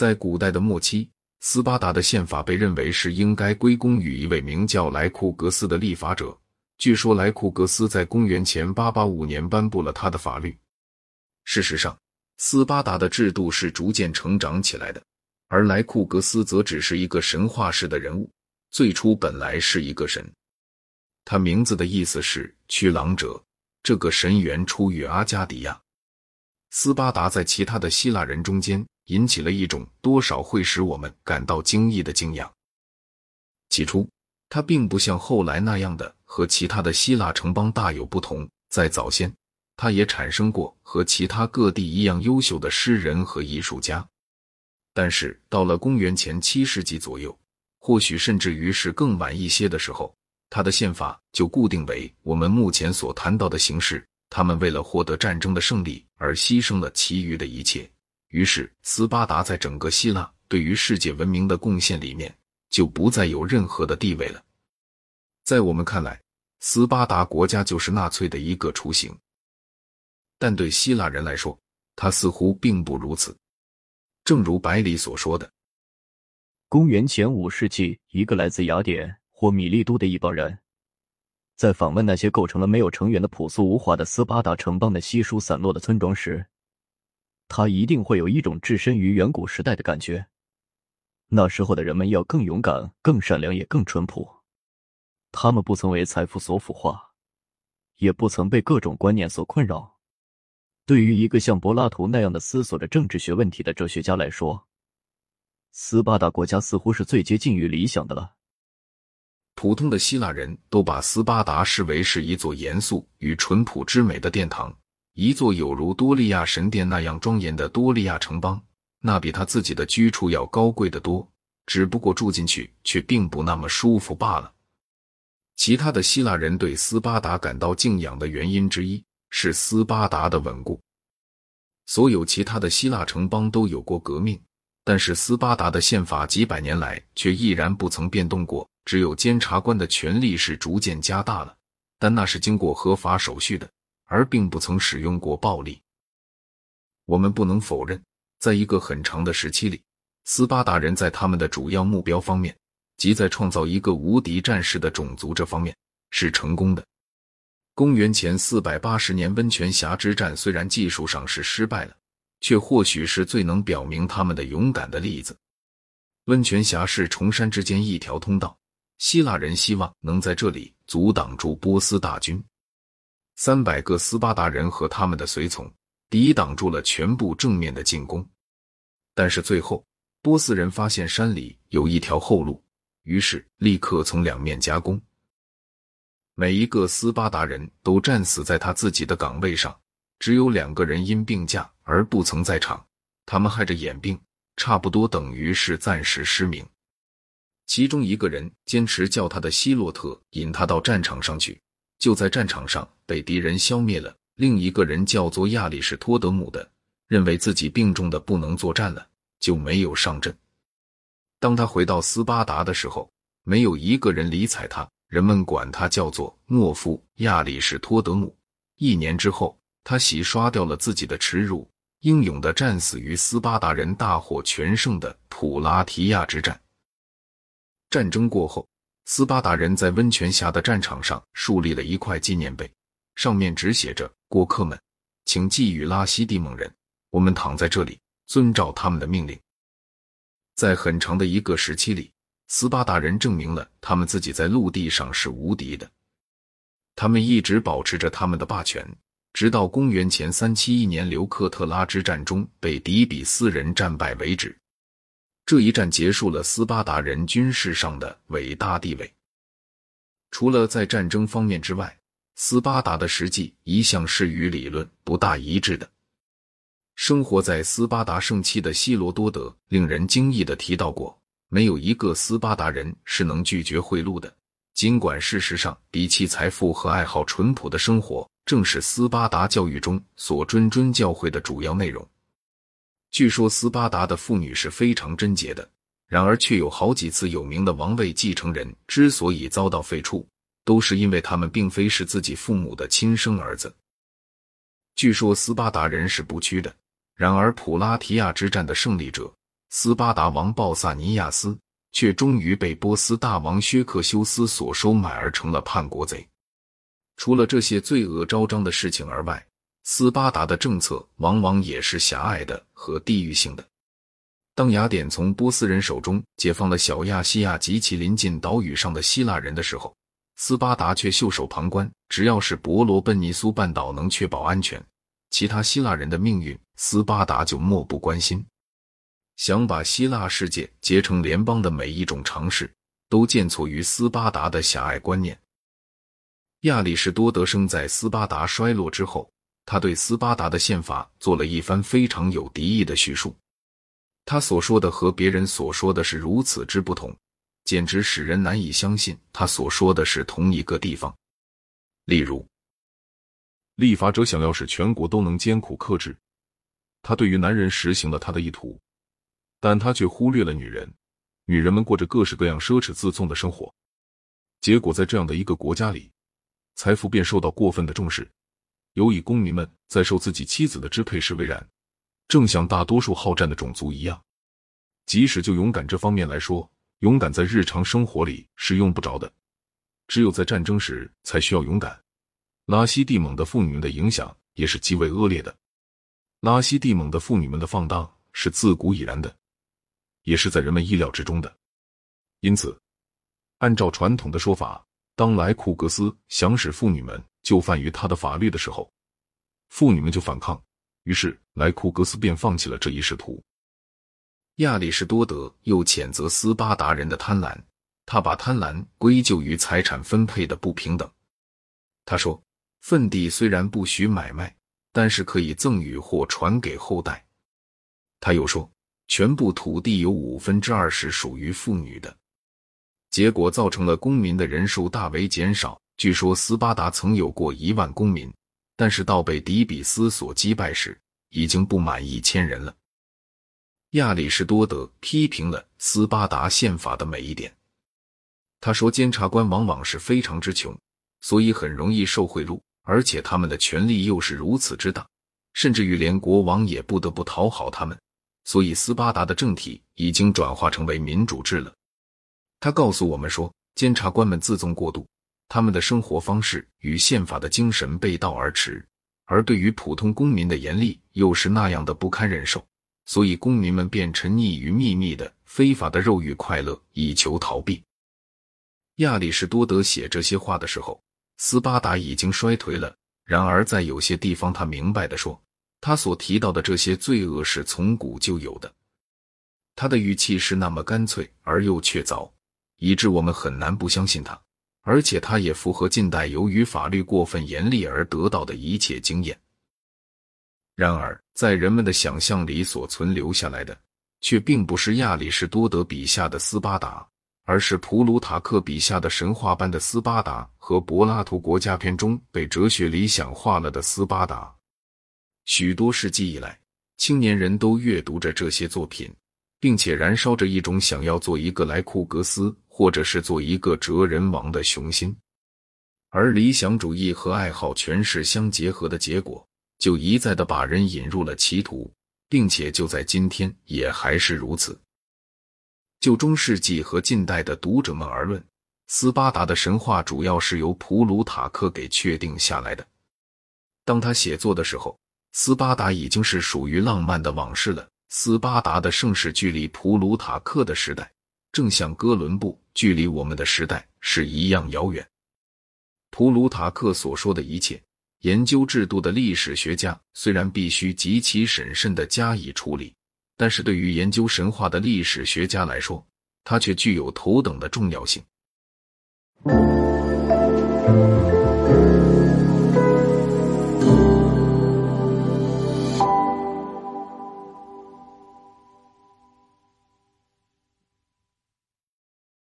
在古代的末期，斯巴达的宪法被认为是应该归功于一位名叫莱库格斯的立法者。据说莱库格斯在公元前885年颁布了他的法律。事实上，斯巴达的制度是逐渐成长起来的，而莱库格斯则只是一个神话式的人物。最初本来是一个神，他名字的意思是驱狼者。这个神源出于阿加迪亚。斯巴达在其他的希腊人中间引起了一种多少会使我们感到惊异的敬仰。起初，他并不像后来那样的。和其他的希腊城邦大有不同，在早先，他也产生过和其他各地一样优秀的诗人和艺术家。但是到了公元前七世纪左右，或许甚至于是更晚一些的时候，他的宪法就固定为我们目前所谈到的形式。他们为了获得战争的胜利而牺牲了其余的一切，于是斯巴达在整个希腊对于世界文明的贡献里面就不再有任何的地位了。在我们看来，斯巴达国家就是纳粹的一个雏形，但对希腊人来说，他似乎并不如此。正如百里所说的，公元前五世纪，一个来自雅典或米利都的一帮人，在访问那些构成了没有成员的朴素无华的斯巴达城邦的稀疏散落的村庄时，他一定会有一种置身于远古时代的感觉。那时候的人们要更勇敢、更善良，也更淳朴。他们不曾为财富所腐化，也不曾被各种观念所困扰。对于一个像柏拉图那样的思索着政治学问题的哲学家来说，斯巴达国家似乎是最接近于理想的了。普通的希腊人都把斯巴达视为是一座严肃与淳朴之美的殿堂，一座有如多利亚神殿那样庄严的多利亚城邦。那比他自己的居处要高贵的多，只不过住进去却并不那么舒服罢了。其他的希腊人对斯巴达感到敬仰的原因之一是斯巴达的稳固。所有其他的希腊城邦都有过革命，但是斯巴达的宪法几百年来却依然不曾变动过。只有监察官的权力是逐渐加大了，但那是经过合法手续的，而并不曾使用过暴力。我们不能否认，在一个很长的时期里，斯巴达人在他们的主要目标方面。即在创造一个无敌战士的种族这方面是成功的。公元前四百八十年温泉峡之战虽然技术上是失败了，却或许是最能表明他们的勇敢的例子。温泉峡是崇山之间一条通道，希腊人希望能在这里阻挡住波斯大军。三百个斯巴达人和他们的随从抵挡住了全部正面的进攻，但是最后波斯人发现山里有一条后路。于是，立刻从两面夹攻。每一个斯巴达人都战死在他自己的岗位上，只有两个人因病假而不曾在场。他们害着眼病，差不多等于是暂时失明。其中一个人坚持叫他的希洛特引他到战场上去，就在战场上被敌人消灭了。另一个人叫做亚里士托德姆的，认为自己病重的不能作战了，就没有上阵。当他回到斯巴达的时候，没有一个人理睬他，人们管他叫做懦夫亚里士托德姆。一年之后，他洗刷掉了自己的耻辱，英勇的战死于斯巴达人大获全胜的普拉提亚之战。战争过后，斯巴达人在温泉峡的战场上树立了一块纪念碑，上面只写着：“过客们，请寄予拉西蒂蒙人，我们躺在这里，遵照他们的命令。”在很长的一个时期里，斯巴达人证明了他们自己在陆地上是无敌的。他们一直保持着他们的霸权，直到公元前三七一年刘克特拉之战中被底比斯人战败为止。这一战结束了斯巴达人军事上的伟大地位。除了在战争方面之外，斯巴达的实际一向是与理论不大一致的。生活在斯巴达盛期的希罗多德令人惊异的提到过，没有一个斯巴达人是能拒绝贿赂的。尽管事实上，比起财富和爱好淳朴的生活，正是斯巴达教育中所谆谆教诲的主要内容。据说斯巴达的妇女是非常贞洁的，然而却有好几次有名的王位继承人之所以遭到废黜，都是因为他们并非是自己父母的亲生儿子。据说斯巴达人是不屈的。然而，普拉提亚之战的胜利者斯巴达王鲍萨尼亚斯却终于被波斯大王薛克修斯所收买，而成了叛国贼。除了这些罪恶昭彰的事情而外，斯巴达的政策往往也是狭隘的和地域性的。当雅典从波斯人手中解放了小亚细亚及其邻近岛屿上的希腊人的时候，斯巴达却袖手旁观。只要是伯罗奔尼苏半岛能确保安全，其他希腊人的命运，斯巴达就漠不关心。想把希腊世界结成联邦的每一种尝试，都建错于斯巴达的狭隘观念。亚里士多德生在斯巴达衰落之后，他对斯巴达的宪法做了一番非常有敌意的叙述。他所说的和别人所说的是如此之不同，简直使人难以相信他所说的是同一个地方。例如，立法者想要使全国都能艰苦克制，他对于男人实行了他的意图，但他却忽略了女人。女人们过着各式各样奢侈自纵的生活，结果在这样的一个国家里，财富便受到过分的重视，尤以公民们在受自己妻子的支配时为然。正像大多数好战的种族一样，即使就勇敢这方面来说，勇敢在日常生活里是用不着的，只有在战争时才需要勇敢。拉西蒂蒙的妇女们的影响也是极为恶劣的。拉西蒂蒙的妇女们的放荡是自古已然的，也是在人们意料之中的。因此，按照传统的说法，当莱库格斯想使妇女们就范于他的法律的时候，妇女们就反抗。于是，莱库格斯便放弃了这一仕途。亚里士多德又谴责斯巴达人的贪婪，他把贪婪归咎于财产分配的不平等。他说：“份地虽然不许买卖，但是可以赠与或传给后代。”他又说：“全部土地有五分之二是属于妇女的。”结果造成了公民的人数大为减少。据说斯巴达曾有过一万公民。但是到被迪比斯所击败时，已经不满一千人了。亚里士多德批评了斯巴达宪法的每一点。他说，监察官往往是非常之穷，所以很容易受贿赂，而且他们的权力又是如此之大，甚至于连国王也不得不讨好他们。所以，斯巴达的政体已经转化成为民主制了。他告诉我们说，监察官们自纵过度。他们的生活方式与宪法的精神背道而驰，而对于普通公民的严厉又是那样的不堪忍受，所以公民们便沉溺于秘密的非法的肉欲快乐，以求逃避。亚里士多德写这些话的时候，斯巴达已经衰颓了。然而，在有些地方，他明白的说，他所提到的这些罪恶是从古就有的。他的语气是那么干脆而又确凿，以致我们很难不相信他。而且，他也符合近代由于法律过分严厉而得到的一切经验。然而，在人们的想象里所存留下来的，却并不是亚里士多德笔下的斯巴达，而是普鲁塔克笔下的神话般的斯巴达和柏拉图国家篇中被哲学理想化了的斯巴达。许多世纪以来，青年人都阅读着这些作品。并且燃烧着一种想要做一个莱库格斯，或者是做一个哲人王的雄心，而理想主义和爱好权势相结合的结果，就一再的把人引入了歧途，并且就在今天也还是如此。就中世纪和近代的读者们而论，斯巴达的神话主要是由普鲁塔克给确定下来的。当他写作的时候，斯巴达已经是属于浪漫的往事了。斯巴达的盛世距离普鲁塔克的时代，正像哥伦布距离我们的时代是一样遥远。普鲁塔克所说的一切，研究制度的历史学家虽然必须极其审慎的加以处理，但是对于研究神话的历史学家来说，它却具有头等的重要性。